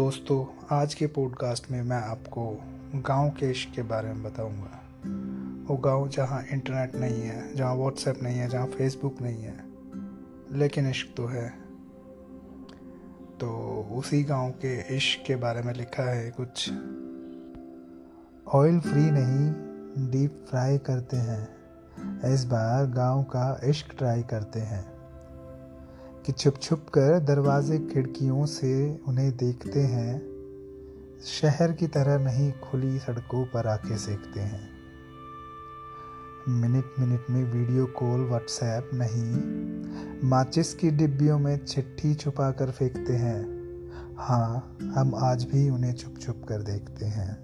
दोस्तों, आज के पॉडकास्ट में मैं आपको गाँव के इश्क के बारे में बताऊँगा। वो गाँव जहाँ इंटरनेट नहीं है, जहाँ व्हाट्सएप नहीं है, जहाँ फेसबुक नहीं है, लेकिन इश्क तो है। तो उसी गाँव के इश्क के बारे में लिखा है कुछ। ऑयल फ्री नहीं डीप फ्राई करते हैं। इस बार गाँव का इश्क ट्राई करते हैं। कि छुप छुप कर दरवाजे खिड़कियों से उन्हें देखते हैं। शहर की तरह नहीं, खुली सड़कों पर आके सेकते हैं। मिनट मिनट में वीडियो कॉल, व्हाट्सएप नहीं। माचिस की डिब्बियों में चिट्ठी छुपा कर फेंकते हैं। हाँ हम आज भी उन्हें छुप छुप कर देखते हैं।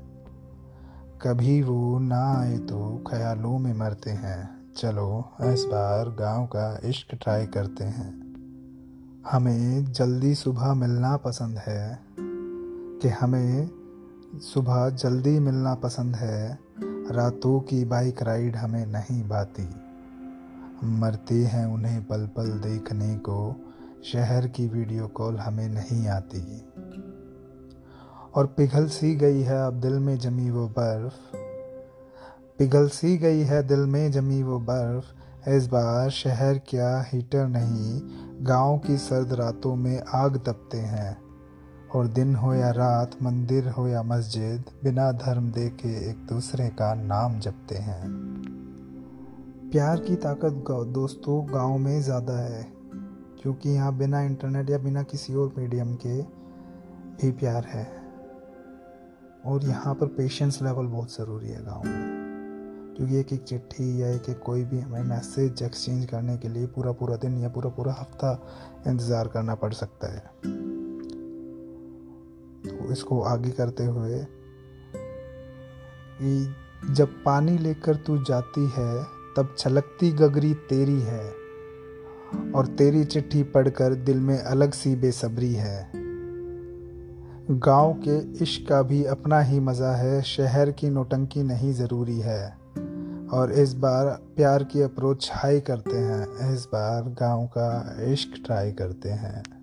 कभी वो ना आए तो ख्यालों में मरते हैं। चलो, इस बार गाँव का इश्क ट्राई करते हैं। हमें जल्दी सुबह मिलना पसंद है। कि हमें सुबह जल्दी मिलना पसंद है, रातों की बाइक राइड हमें नहीं भाती। मरते हैं उन्हें पल पल देखने को, शहर की वीडियो कॉल हमें नहीं आती। और पिघल सी गई है अब दिल में जमी वो बर्फ़। पिघल सी गई है दिल में जमी वो बर्फ़ इस बार शहर क्या हीटर नहीं, गाँव की सर्द रातों में आग तपते हैं। और दिन हो या रात, मंदिर हो या मस्जिद, बिना धर्म देखे एक दूसरे का नाम जपते हैं। प्यार की ताकत दोस्तों, गाँव में ज़्यादा है, क्योंकि यहाँ बिना इंटरनेट या बिना किसी और मीडियम के भी प्यार है। और यहाँ पर पेशेंस लेवल बहुत ज़रूरी है गाँव में। क्योंकि एक एक चिट्ठी या एक एक कोई भी हमें मैसेज एक्सचेंज करने के लिए पूरा पूरा दिन या पूरा पूरा हफ़्ता इंतज़ार करना पड़ सकता है। तो इसको आगे करते हुए कि जब पानी लेकर तू जाती है, तब छलकती गगरी तेरी है और तेरी चिट्ठी पढ़कर दिल में अलग सी बेसब्री है। गाँव के इश्क का भी अपना ही मज़ा है, शहर की नोटंकी नहीं ज़रूरी है। और इस बार प्यार की अप्रोच हाई करते हैं। इस बार गाँव का इश्क ट्राई करते हैं।